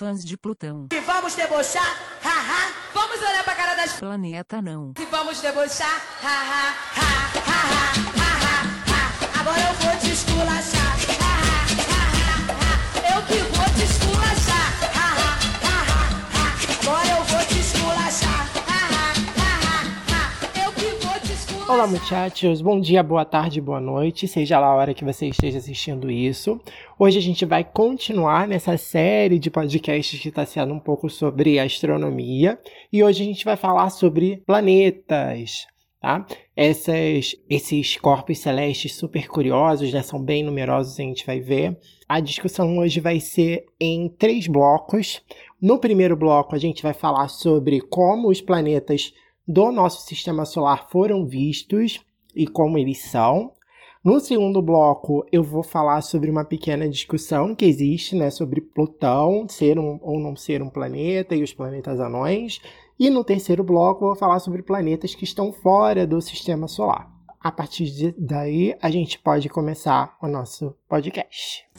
fãs de Plutão. E vamos debochar, haha. Vamos olhar pra cara das Planeta não. E vamos debochar, haha, ha, ha, ha, ha, ha, ha. Agora eu vou te esculachar, ha, ha, ha, ha, ha. Eu que vou te esculachar, ha, ha, ha, ha, ha. Agora eu vou te Olá, muchachos. Bom dia, boa tarde, boa noite, seja lá a hora que você esteja assistindo isso. Hoje a gente vai continuar nessa série de podcasts que está sendo um pouco sobre astronomia e hoje a gente vai falar sobre planetas. Tá? Essas, esses corpos celestes super curiosos, né, são bem numerosos, a gente vai ver. A discussão hoje vai ser em três blocos. No primeiro bloco, a gente vai falar sobre como os planetas do nosso sistema solar foram vistos e como eles são. No segundo bloco, eu vou falar sobre uma pequena discussão que existe né, sobre Plutão ser um, ou não ser um planeta e os planetas anões. E no terceiro bloco, eu vou falar sobre planetas que estão fora do sistema solar. A partir daí, a gente pode começar o nosso podcast.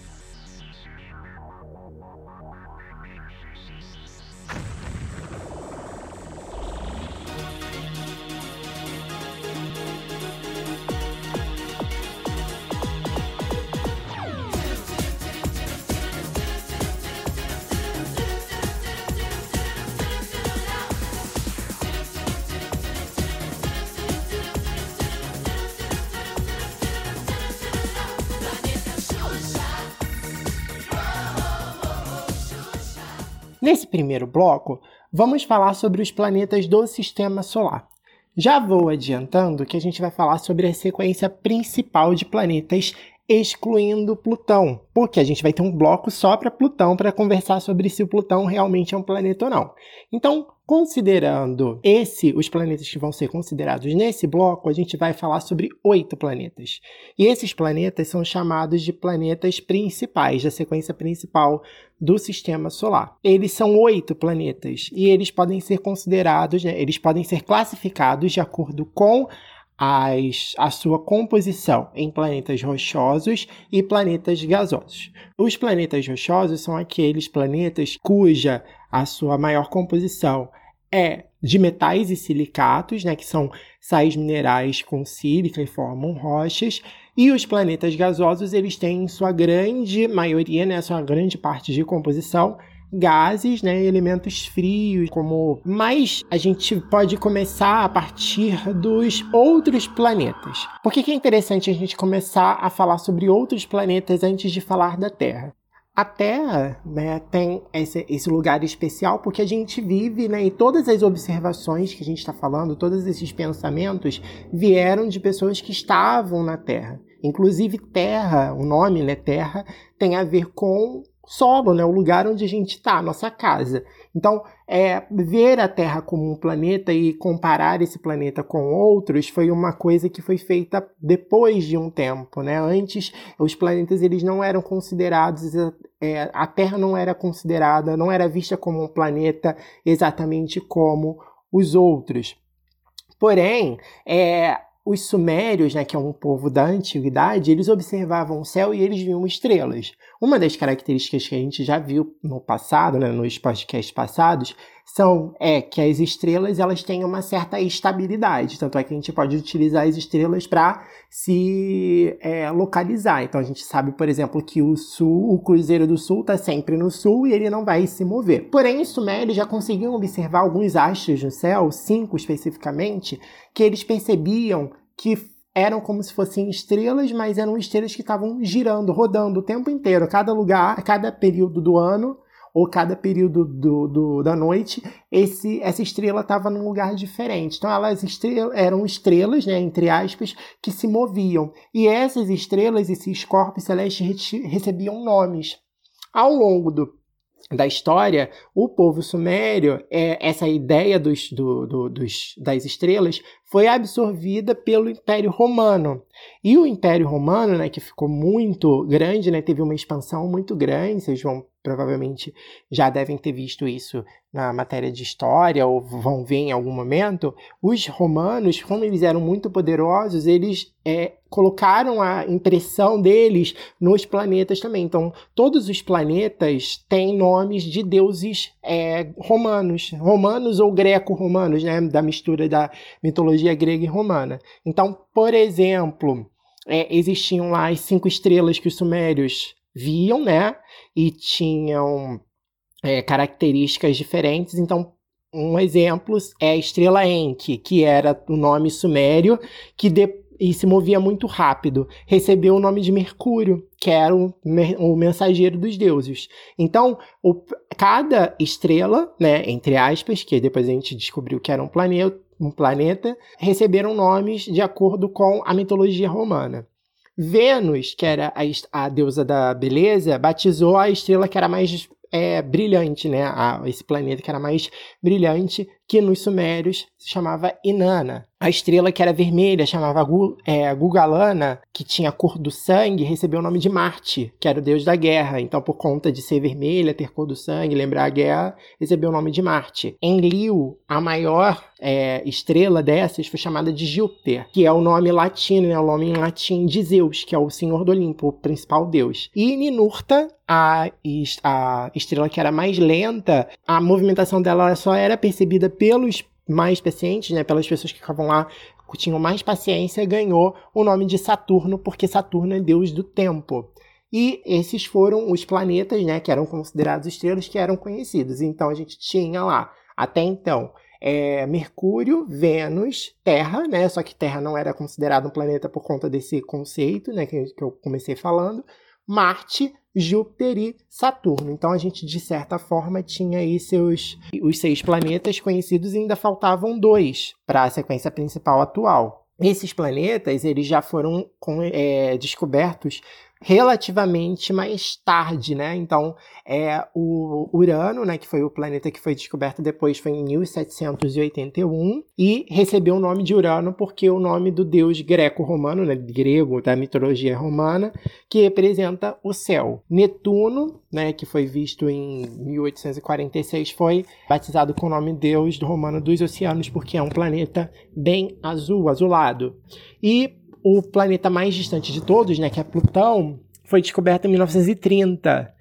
Nesse primeiro bloco, vamos falar sobre os planetas do sistema solar. Já vou adiantando que a gente vai falar sobre a sequência principal de planetas, excluindo Plutão, porque a gente vai ter um bloco só para Plutão para conversar sobre se o Plutão realmente é um planeta ou não. Então, considerando esse, os planetas que vão ser considerados nesse bloco, a gente vai falar sobre oito planetas. E esses planetas são chamados de planetas principais, da sequência principal do sistema solar. Eles são oito planetas e eles podem ser considerados, né, eles podem ser classificados de acordo com as, a sua composição em planetas rochosos e planetas gasosos. Os planetas rochosos são aqueles planetas cuja a sua maior composição é de metais e silicatos, né, que são sais minerais com sílica e formam rochas, e os planetas gasosos, eles têm em sua grande maioria, né, sua grande parte de composição, gases, né, elementos frios, como mas a gente pode começar a partir dos outros planetas. Por que, que é interessante a gente começar a falar sobre outros planetas antes de falar da Terra? A Terra né, tem esse, esse, lugar especial porque a gente vive, né, e todas as observações que a gente está falando, todos esses pensamentos vieram de pessoas que estavam na Terra. Inclusive, Terra, o nome, né, Terra, tem a ver com solo, né, o lugar onde a gente está, nossa casa. Então, é, ver a Terra como um planeta e comparar esse planeta com outros foi uma coisa que foi feita depois de um tempo, né? Antes, os planetas eles não eram considerados, é, a Terra não era considerada, não era vista como um planeta exatamente como os outros. Porém, é, os sumérios, né, que é um povo da antiguidade, eles observavam o céu e eles viam estrelas. Uma das características que a gente já viu no passado, né, nos podcasts passados, são é que as estrelas elas têm uma certa estabilidade. Tanto é que a gente pode utilizar as estrelas para se é, localizar. Então a gente sabe, por exemplo, que o sul, o Cruzeiro do Sul está sempre no sul e ele não vai se mover. Porém, os sumérios já conseguiam observar alguns astros no céu, cinco especificamente, que eles percebiam que eram como se fossem estrelas, mas eram estrelas que estavam girando, rodando o tempo inteiro, cada lugar, cada período do ano ou cada período do, do da noite, esse, essa estrela estava num lugar diferente. Então elas eram estrelas, né, entre aspas, que se moviam. E essas estrelas, esses corpos celestes recebiam nomes. Ao longo do da história, o povo sumério, é, essa ideia dos, do, do, dos, das estrelas foi absorvida pelo Império Romano. E o Império Romano, né, que ficou muito grande, né, teve uma expansão muito grande, vocês vão provavelmente já devem ter visto isso na matéria de história ou vão ver em algum momento, os romanos, como eles eram muito poderosos, eles é, colocaram a impressão deles nos planetas também. Então, todos os planetas têm nomes de deuses é, romanos, romanos ou greco-romanos, né, da mistura da mitologia grega e romana. Então, por exemplo, é, existiam lá as cinco estrelas que os sumérios viam, né? E tinham é, características diferentes. Então, um exemplo é a estrela Enki, que era o nome sumério, que de, e se movia muito rápido. Recebeu o nome de Mercúrio, que era o, o mensageiro dos deuses. Então, o, cada estrela, né, entre aspas, que depois a gente descobriu que era um planeta, um planeta, receberam nomes de acordo com a mitologia romana. Vênus, que era a, a deusa da beleza, batizou a estrela que era mais é, brilhante, né? A, esse planeta que era mais brilhante, que nos sumérios se chamava Inanna. A estrela que era vermelha chamava Gu, é, Gugalana, que tinha a cor do sangue, recebeu o nome de Marte, que era o deus da guerra. Então, por conta de ser vermelha, ter cor do sangue, lembrar a guerra, recebeu o nome de Marte. Enlil, a maior é, estrela dessas, foi chamada de Júpiter, que é o nome latino, né, o nome em latim de Zeus, que é o senhor do Olimpo, o principal deus. E Ninurta, a, a estrela que era mais lenta, a movimentação dela só era percebida pelos mais pacientes, né, pelas pessoas que ficavam lá, tinham mais paciência, ganhou o nome de Saturno, porque Saturno é deus do tempo. E esses foram os planetas, né, que eram considerados estrelas, que eram conhecidos. Então a gente tinha lá, até então, é, Mercúrio, Vênus, Terra, né? Só que Terra não era considerado um planeta por conta desse conceito, né? Que, que eu comecei falando. Marte, Júpiter e Saturno. Então a gente, de certa forma, tinha aí seus os seis planetas conhecidos e ainda faltavam dois para a sequência principal atual. Esses planetas eles já foram é, descobertos relativamente mais tarde, né? Então, é o Urano, né, que foi o planeta que foi descoberto depois, foi em 1781 e recebeu o nome de Urano porque o nome do deus greco-romano, né, grego da mitologia romana, que representa o céu. Netuno, né, que foi visto em 1846, foi batizado com o nome deus romano dos oceanos porque é um planeta bem azul, azulado. E o planeta mais distante de todos, né, que é Plutão, foi descoberto em 1930.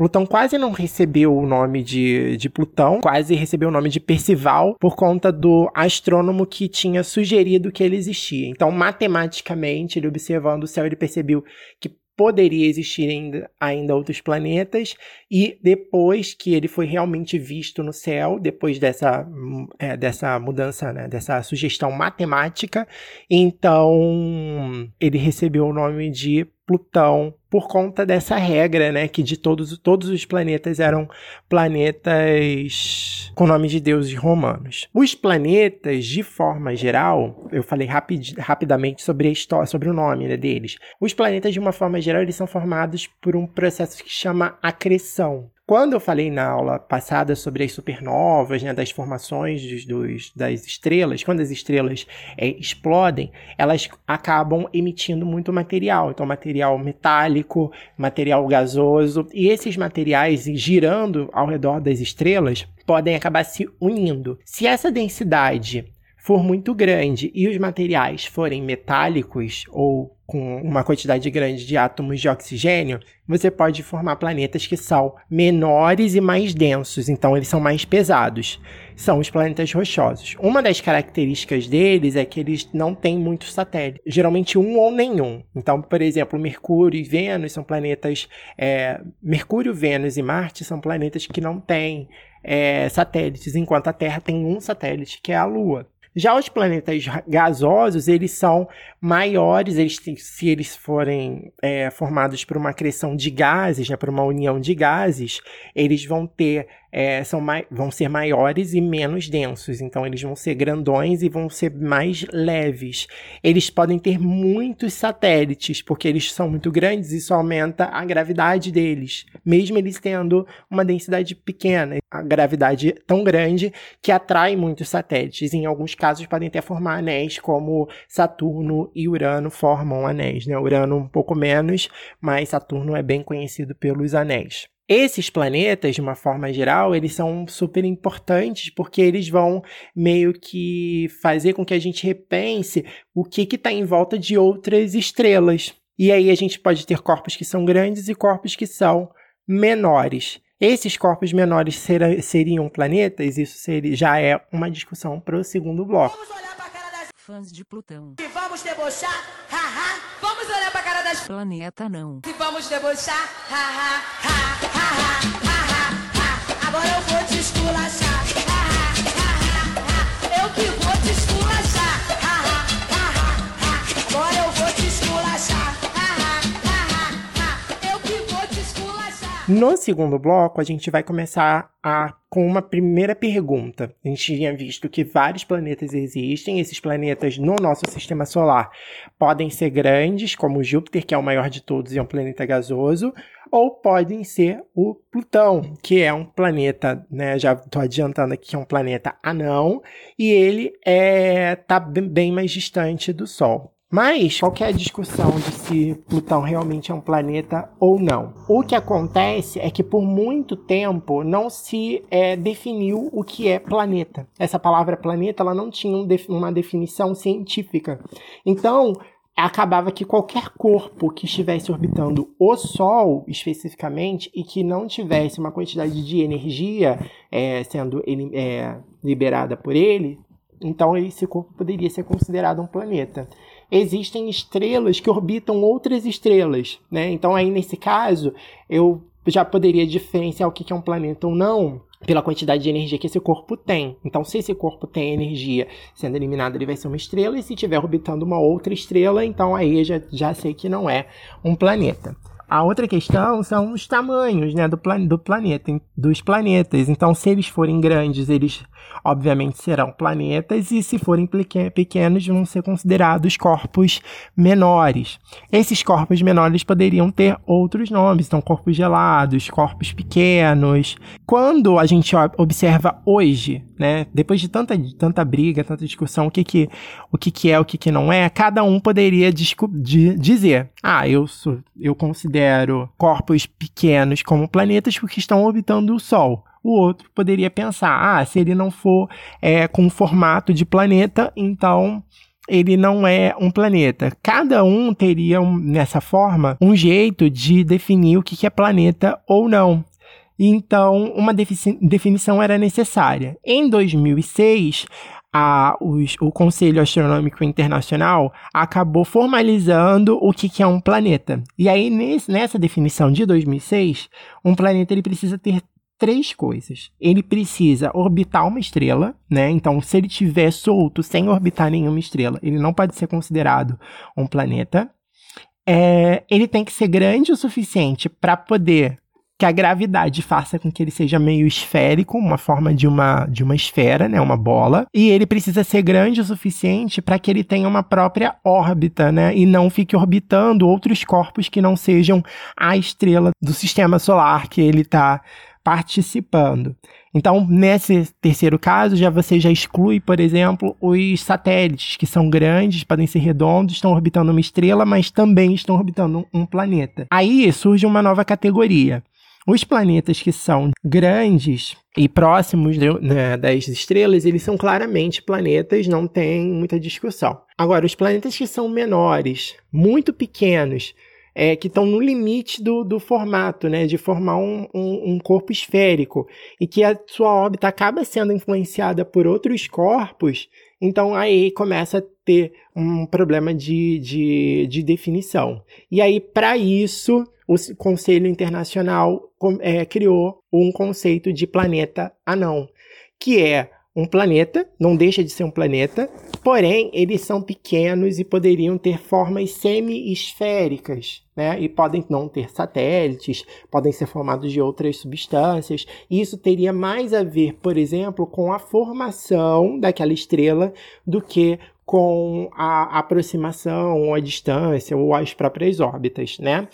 Plutão quase não recebeu o nome de, de Plutão, quase recebeu o nome de Percival por conta do astrônomo que tinha sugerido que ele existia. Então, matematicamente, ele observando o céu, ele percebeu que poderia existir ainda, ainda outros planetas, e depois que ele foi realmente visto no céu, depois dessa, é, dessa mudança, né, dessa sugestão matemática, então ele recebeu o nome de Plutão por conta dessa regra, né, que de todos, todos os planetas eram planetas com nome de deuses romanos. Os planetas, de forma geral, eu falei rapid, rapidamente sobre a história, sobre o nome né, deles. Os planetas, de uma forma geral, eles são formados por um processo que chama acreção. Quando eu falei na aula passada sobre as supernovas, né, das formações dos, dos, das estrelas, quando as estrelas é, explodem, elas acabam emitindo muito material. Então, material metálico, material gasoso, e esses materiais girando ao redor das estrelas podem acabar se unindo. Se essa densidade for muito grande e os materiais forem metálicos ou com uma quantidade grande de átomos de oxigênio, você pode formar planetas que são menores e mais densos, então eles são mais pesados. São os planetas rochosos. Uma das características deles é que eles não têm muitos satélites, geralmente um ou nenhum. Então, por exemplo, Mercúrio e Vênus são planetas. É, Mercúrio, Vênus e Marte são planetas que não têm é, satélites, enquanto a Terra tem um satélite, que é a Lua. Já os planetas gasosos, eles são maiores, eles têm, se eles forem é, formados por uma acreção de gases, né, por uma união de gases, eles vão ter é, são vão ser maiores e menos densos. Então, eles vão ser grandões e vão ser mais leves. Eles podem ter muitos satélites, porque eles são muito grandes e isso aumenta a gravidade deles, mesmo eles tendo uma densidade pequena. A gravidade tão grande que atrai muitos satélites. Em alguns casos, podem até formar anéis, como Saturno e Urano formam anéis. Né? Urano um pouco menos, mas Saturno é bem conhecido pelos anéis. Esses planetas, de uma forma geral, eles são super importantes porque eles vão meio que fazer com que a gente repense o que está em volta de outras estrelas. E aí a gente pode ter corpos que são grandes e corpos que são menores. Esses corpos menores ser, seriam planetas? Isso seria, já é uma discussão para o segundo bloco. Vamos olhar das Fãs de Plutão. e vamos debochar, haha. Vamos olhar pra cara das Planeta não. e vamos debochar, haha, ha, ha, ha, ha, ha, ha. Agora eu vou te esculachar, ha, ha, ha. Eu que vou te esculachar, ha, ha, ha. Agora eu vou te esculachar, No segundo bloco, a gente vai começar a, com uma primeira pergunta. A gente tinha visto que vários planetas existem. Esses planetas no nosso sistema solar podem ser grandes, como Júpiter, que é o maior de todos e é um planeta gasoso, ou podem ser o Plutão, que é um planeta, né? Já estou adiantando aqui que é um planeta anão, e ele é tá bem mais distante do Sol. Mas qual que é a discussão de se Plutão realmente é um planeta ou não? O que acontece é que por muito tempo não se é, definiu o que é planeta. Essa palavra planeta ela não tinha um def- uma definição científica. Então acabava que qualquer corpo que estivesse orbitando o Sol especificamente e que não tivesse uma quantidade de energia é, sendo é, liberada por ele, então esse corpo poderia ser considerado um planeta existem estrelas que orbitam outras estrelas, né? Então aí nesse caso eu já poderia diferenciar o que é um planeta ou não pela quantidade de energia que esse corpo tem. Então, se esse corpo tem energia sendo eliminado, ele vai ser uma estrela, e se estiver orbitando uma outra estrela, então aí já, já sei que não é um planeta. A outra questão são os tamanhos né, do, plan do planeta, dos planetas. Então, se eles forem grandes, eles obviamente serão planetas, e se forem peque- pequenos, vão ser considerados corpos menores. Esses corpos menores poderiam ter outros nomes, então corpos gelados, corpos pequenos. Quando a gente ob- observa hoje, né, depois de tanta, tanta briga, tanta discussão, o que que, o que que é, o que que não é, cada um poderia dizer, ah, eu sou, eu considero corpos pequenos como planetas porque estão orbitando o Sol. O outro poderia pensar, ah, se ele não for é, com formato de planeta, então ele não é um planeta. Cada um teria, nessa forma, um jeito de definir o que é planeta ou não. Então, uma definição era necessária. Em 2006, a- os- o Conselho Astronômico Internacional acabou formalizando o que, que é um planeta. E aí, nesse- nessa definição de 2006, um planeta ele precisa ter três coisas. Ele precisa orbitar uma estrela, né? Então, se ele estiver solto sem orbitar nenhuma estrela, ele não pode ser considerado um planeta. É, ele tem que ser grande o suficiente para poder que a gravidade faça com que ele seja meio esférico, uma forma de uma, de uma esfera, né, uma bola, e ele precisa ser grande o suficiente para que ele tenha uma própria órbita, né, e não fique orbitando outros corpos que não sejam a estrela do sistema solar que ele está participando. Então, nesse terceiro caso, já você já exclui, por exemplo, os satélites, que são grandes, podem ser redondos, estão orbitando uma estrela, mas também estão orbitando um planeta. Aí surge uma nova categoria. Os planetas que são grandes e próximos de- né, das estrelas, eles são claramente planetas, não tem muita discussão. Agora, os planetas que são menores, muito pequenos, é, que estão no limite do, do formato, né, de formar um, um, um corpo esférico, e que a sua órbita acaba sendo influenciada por outros corpos, então aí começa a ter um problema de, de, de definição. E aí, para isso, o Conselho Internacional é, criou um conceito de planeta anão, que é um planeta, não deixa de ser um planeta, porém eles são pequenos e poderiam ter formas semi-esféricas, né? E podem não ter satélites, podem ser formados de outras substâncias. Isso teria mais a ver, por exemplo, com a formação daquela estrela do que com a aproximação, ou a distância, ou as próprias órbitas, né?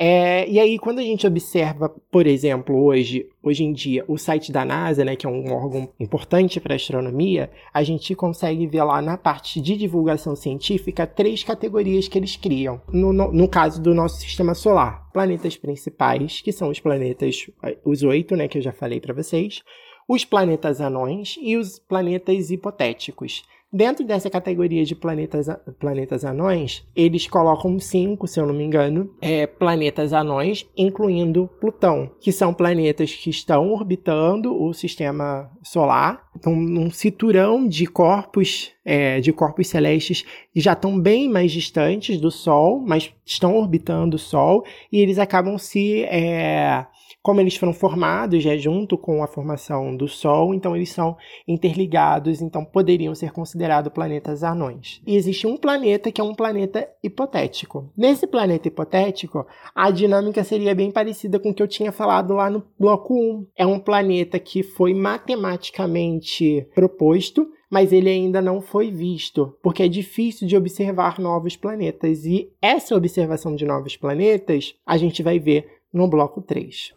É, e aí, quando a gente observa, por exemplo, hoje, hoje em dia, o site da NASA, né, que é um órgão importante para astronomia, a gente consegue ver lá na parte de divulgação científica três categorias que eles criam. No, no, no caso do nosso sistema solar, planetas principais, que são os planetas, os oito, né, que eu já falei para vocês, os planetas anões e os planetas hipotéticos. Dentro dessa categoria de planetas, planetas anões, eles colocam cinco, se eu não me engano, é, planetas anões, incluindo Plutão, que são planetas que estão orbitando o sistema solar, então, um cinturão de corpos, é, de corpos celestes que já estão bem mais distantes do Sol, mas estão orbitando o Sol, e eles acabam se é, como eles foram formados já junto com a formação do Sol, então eles são interligados, então poderiam ser considerados planetas anões. E existe um planeta que é um planeta hipotético. Nesse planeta hipotético, a dinâmica seria bem parecida com o que eu tinha falado lá no bloco 1. É um planeta que foi matematicamente proposto, mas ele ainda não foi visto, porque é difícil de observar novos planetas. E essa observação de novos planetas a gente vai ver no bloco 3.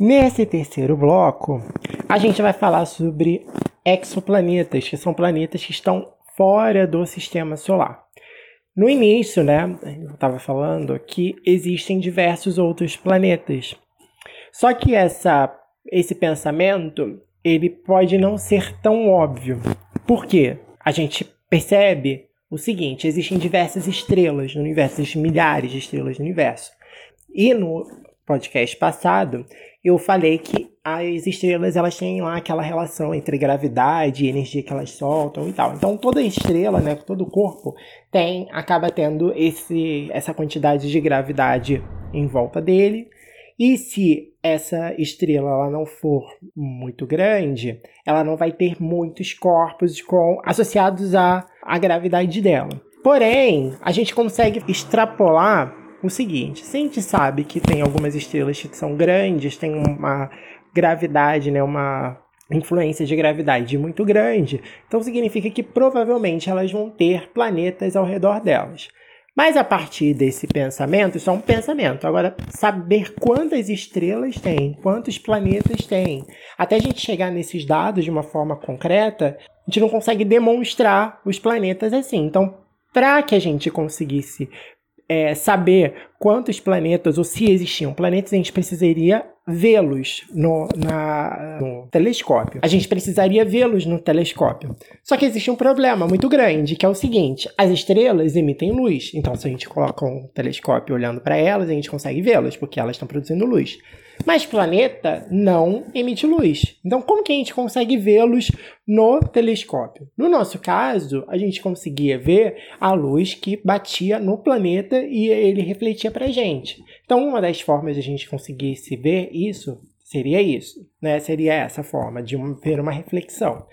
Nesse terceiro bloco, a gente vai falar sobre exoplanetas, que são planetas que estão fora do sistema solar. No início, né, eu estava falando que existem diversos outros planetas. Só que essa, esse pensamento ele pode não ser tão óbvio. Por quê? A gente percebe o seguinte: existem diversas estrelas no universo, existem milhares de estrelas no universo. E no podcast passado, eu falei que as estrelas elas têm lá aquela relação entre gravidade e energia que elas soltam e tal. Então toda estrela, né, todo corpo tem acaba tendo esse essa quantidade de gravidade em volta dele. E se essa estrela ela não for muito grande, ela não vai ter muitos corpos com associados à, à gravidade dela. Porém, a gente consegue extrapolar o seguinte: se a gente sabe que tem algumas estrelas que são grandes, tem uma gravidade, né, uma influência de gravidade muito grande, então significa que provavelmente elas vão ter planetas ao redor delas. Mas a partir desse pensamento, isso é um pensamento. Agora, saber quantas estrelas tem, quantos planetas tem, até a gente chegar nesses dados de uma forma concreta, a gente não consegue demonstrar os planetas assim. Então, para que a gente conseguisse é, saber quantos planetas, ou se existiam planetas, a gente precisaria vê-los no, no telescópio. A gente precisaria vê-los no telescópio. Só que existe um problema muito grande, que é o seguinte: as estrelas emitem luz. Então, se a gente coloca um telescópio olhando para elas, a gente consegue vê-las, porque elas estão produzindo luz. Mas planeta não emite luz. Então, como que a gente consegue vê-los no telescópio? No nosso caso, a gente conseguia ver a luz que batia no planeta e ele refletia para a gente. Então, uma das formas de a gente conseguisse ver isso seria isso, né? Seria essa forma de ver uma reflexão.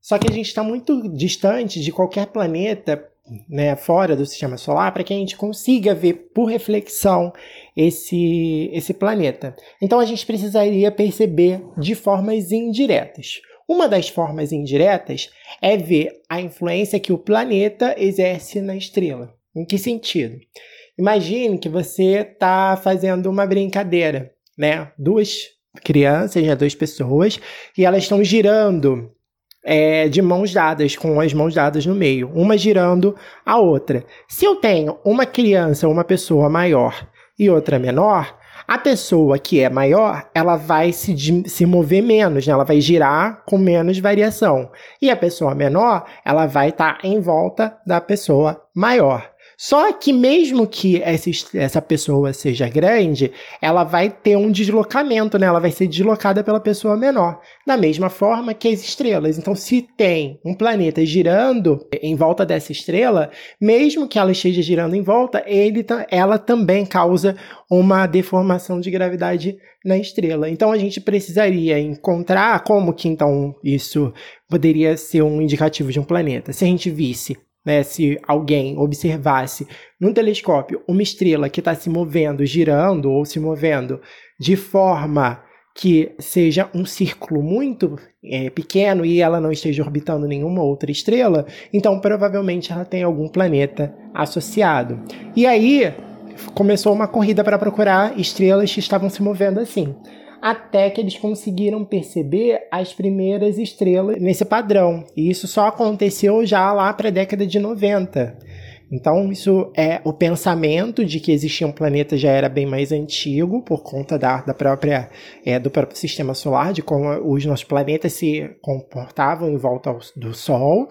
Só que a gente está muito distante de qualquer planeta né, fora do sistema solar para que a gente consiga ver por reflexão esse, esse planeta. Então a gente precisaria perceber de formas indiretas. Uma das formas indiretas é ver a influência que o planeta exerce na estrela. Em que sentido? Imagine que você está fazendo uma brincadeira, né? Duas crianças, né, duas pessoas, e elas estão girando é, de mãos dadas, com as mãos dadas no meio, uma girando a outra. Se eu tenho uma criança, uma pessoa maior e outra menor, a pessoa que é maior, ela vai se, se mover menos, né? ela vai girar com menos variação. E a pessoa menor, ela vai estar tá em volta da pessoa maior. Só que mesmo que essa, essa pessoa seja grande, ela vai ter um deslocamento, né? Ela vai ser deslocada pela pessoa menor. Da mesma forma que as estrelas. Então, se tem um planeta girando em volta dessa estrela, mesmo que ela esteja girando em volta, ele, ela também causa uma deformação de gravidade na estrela. Então a gente precisaria encontrar como que então isso poderia ser um indicativo de um planeta. Se a gente visse né, se alguém observasse num telescópio uma estrela que está se movendo, girando ou se movendo de forma que seja um círculo muito é, pequeno e ela não esteja orbitando nenhuma outra estrela, então provavelmente ela tem algum planeta associado. E aí começou uma corrida para procurar estrelas que estavam se movendo assim até que eles conseguiram perceber as primeiras estrelas nesse padrão. E isso só aconteceu já lá para a década de 90. Então, isso é o pensamento de que existia um planeta já era bem mais antigo, por conta da, da própria, é, do próprio sistema solar, de como os nossos planetas se comportavam em volta ao, do Sol.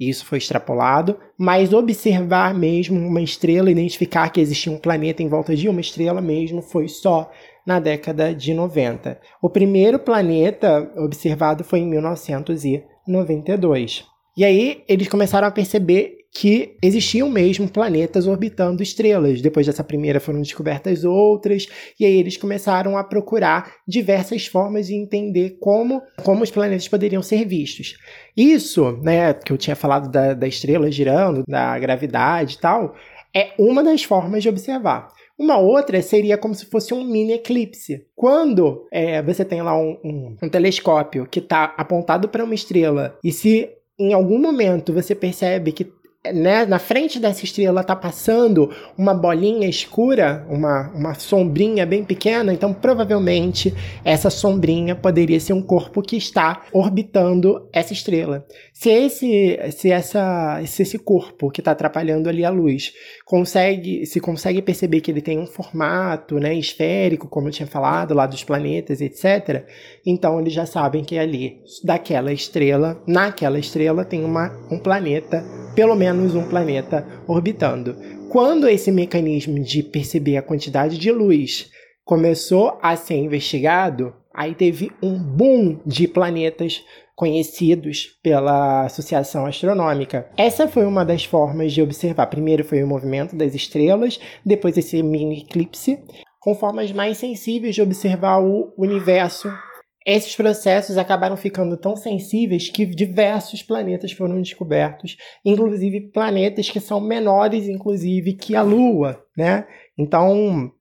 Isso foi extrapolado, mas observar mesmo uma estrela, identificar que existia um planeta em volta de uma estrela mesmo, foi só na década de 90. O primeiro planeta observado foi em 1992. E aí eles começaram a perceber que existiam mesmo planetas orbitando estrelas. Depois dessa primeira foram descobertas outras, e aí eles começaram a procurar diversas formas de entender como, como os planetas poderiam ser vistos. Isso, né, que eu tinha falado da, da estrela girando, da gravidade e tal, é uma das formas de observar. Uma outra seria como se fosse um mini eclipse. Quando é, você tem lá um, um, um telescópio que está apontado para uma estrela e se em algum momento você percebe que né, na frente dessa estrela está passando uma bolinha escura, uma, uma sombrinha bem pequena, então provavelmente essa sombrinha poderia ser um corpo que está orbitando essa estrela. Se esse, se essa, se esse corpo que está atrapalhando ali a luz consegue, se consegue perceber que ele tem um formato, né, esférico, como eu tinha falado lá dos planetas, etc. Então eles já sabem que ali, daquela estrela, naquela estrela tem uma, um planeta pelo menos um planeta orbitando. Quando esse mecanismo de perceber a quantidade de luz começou a ser investigado, aí teve um boom de planetas conhecidos pela Associação Astronômica. Essa foi uma das formas de observar. Primeiro foi o movimento das estrelas, depois esse mini eclipse, com formas mais sensíveis de observar o universo esses processos acabaram ficando tão sensíveis que diversos planetas foram descobertos, inclusive planetas que são menores, inclusive, que a Lua, né? Então,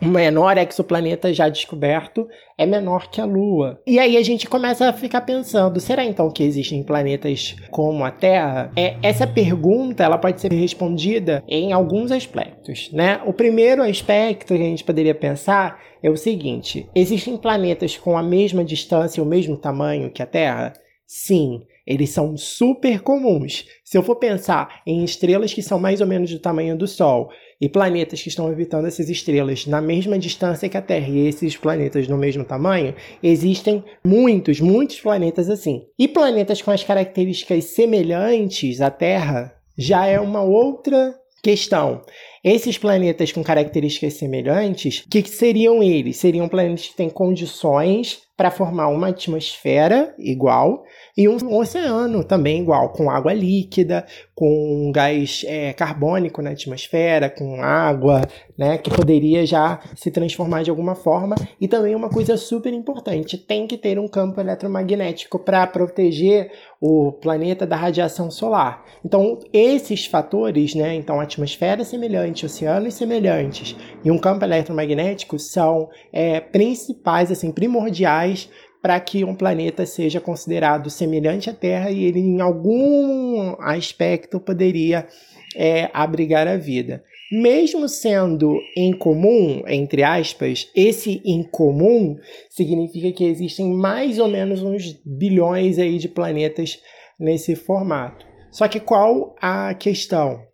o menor exoplaneta já descoberto é menor que a Lua. E aí a gente começa a ficar pensando, será então que existem planetas como a Terra? É, essa pergunta ela pode ser respondida em alguns aspectos, né? O primeiro aspecto que a gente poderia pensar é o seguinte: existem planetas com a mesma distância e o mesmo tamanho que a Terra? Sim, eles são super comuns. Se eu for pensar em estrelas que são mais ou menos do tamanho do Sol e planetas que estão orbitando essas estrelas na mesma distância que a Terra e esses planetas no mesmo tamanho, existem muitos, muitos planetas assim. E planetas com as características semelhantes à Terra já é uma outra questão. Esses planetas com características semelhantes, o que, que seriam eles? Seriam planetas que têm condições para formar uma atmosfera igual e um oceano também igual, com água líquida, com gás é, carbônico na atmosfera, com água, né, que poderia já se transformar de alguma forma. E também uma coisa super importante, tem que ter um campo eletromagnético para proteger o planeta da radiação solar. Então, esses fatores, né, então atmosfera semelhante, oceanos semelhantes e um campo eletromagnético são é, principais, assim, primordiais para que um planeta seja considerado semelhante à Terra e ele, em algum aspecto, poderia é, abrigar a vida. Mesmo sendo incomum, entre aspas, esse incomum significa que existem mais ou menos uns bilhões aí de planetas nesse formato. Só que qual a questão?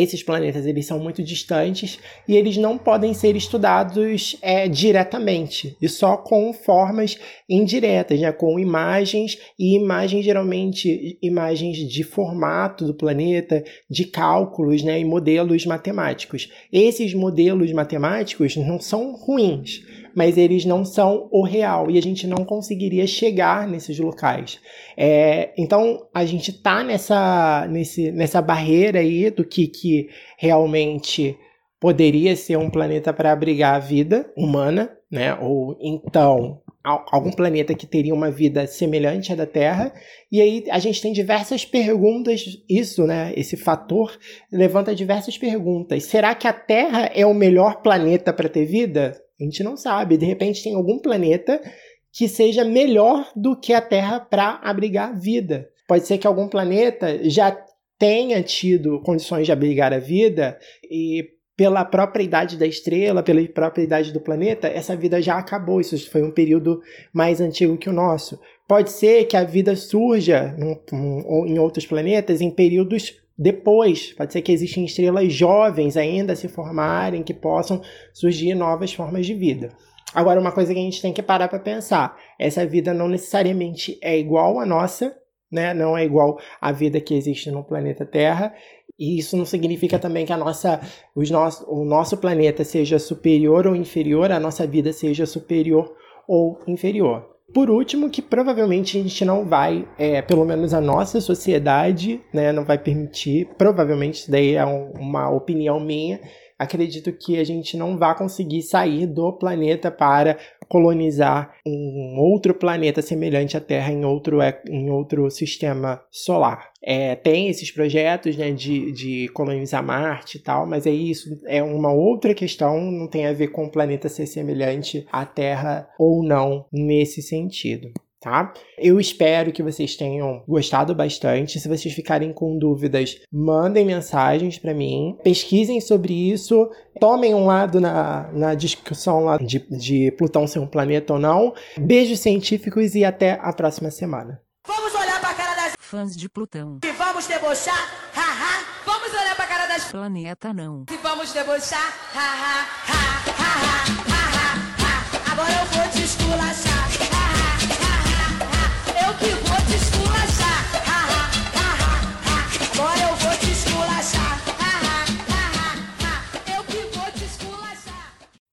Esses planetas eles são muito distantes e eles não podem ser estudados é, diretamente e só com formas indiretas, né? com imagens e imagens geralmente imagens de formato do planeta, de cálculos né? e modelos matemáticos. Esses modelos matemáticos não são ruins, mas eles não são o real e a gente não conseguiria chegar nesses locais. É, então a gente tá nessa, nesse, nessa barreira aí do que, que realmente poderia ser um planeta para abrigar a vida humana, né? Ou então algum planeta que teria uma vida semelhante à da Terra. E aí a gente tem diversas perguntas, isso, né, esse fator levanta diversas perguntas. Será que a Terra é o melhor planeta para ter vida? A gente não sabe. De repente tem algum planeta que seja melhor do que a Terra para abrigar vida. Pode ser que algum planeta já tenha tido condições de abrigar a vida e pela própria idade da estrela, pela própria idade do planeta, essa vida já acabou. Isso foi um período mais antigo que o nosso. Pode ser que a vida surja em outros planetas em períodos depois. Pode ser que existem estrelas jovens ainda se formarem que possam surgir novas formas de vida. Agora, uma coisa que a gente tem que parar para pensar: essa vida não necessariamente é igual à nossa, né? Não é igual à vida que existe no planeta Terra. E isso não significa também que a nossa, os nosso, o nosso planeta seja superior ou inferior, a nossa vida seja superior ou inferior. Por último, que provavelmente a gente não vai, é, pelo menos a nossa sociedade, né, não vai permitir, provavelmente daí é um, uma opinião minha, acredito que a gente não vai conseguir sair do planeta para colonizar um outro planeta semelhante à Terra em outro, em outro sistema solar. É, tem esses projetos né, de, de colonizar Marte e tal, mas é isso é uma outra questão, não tem a ver com o planeta ser semelhante à Terra ou não nesse sentido tá? Eu espero que vocês tenham gostado bastante. Se vocês ficarem com dúvidas, mandem mensagens para mim, pesquisem sobre isso, tomem um lado na, na discussão lá de, de Plutão ser um planeta ou não. Beijos científicos e até a próxima semana. Vamos olhar pra cara das fãs de Plutão. E vamos debochar, haha. Vamos olhar pra cara das planeta não. E vamos debochar, haha, ha, ha, ha. Bora,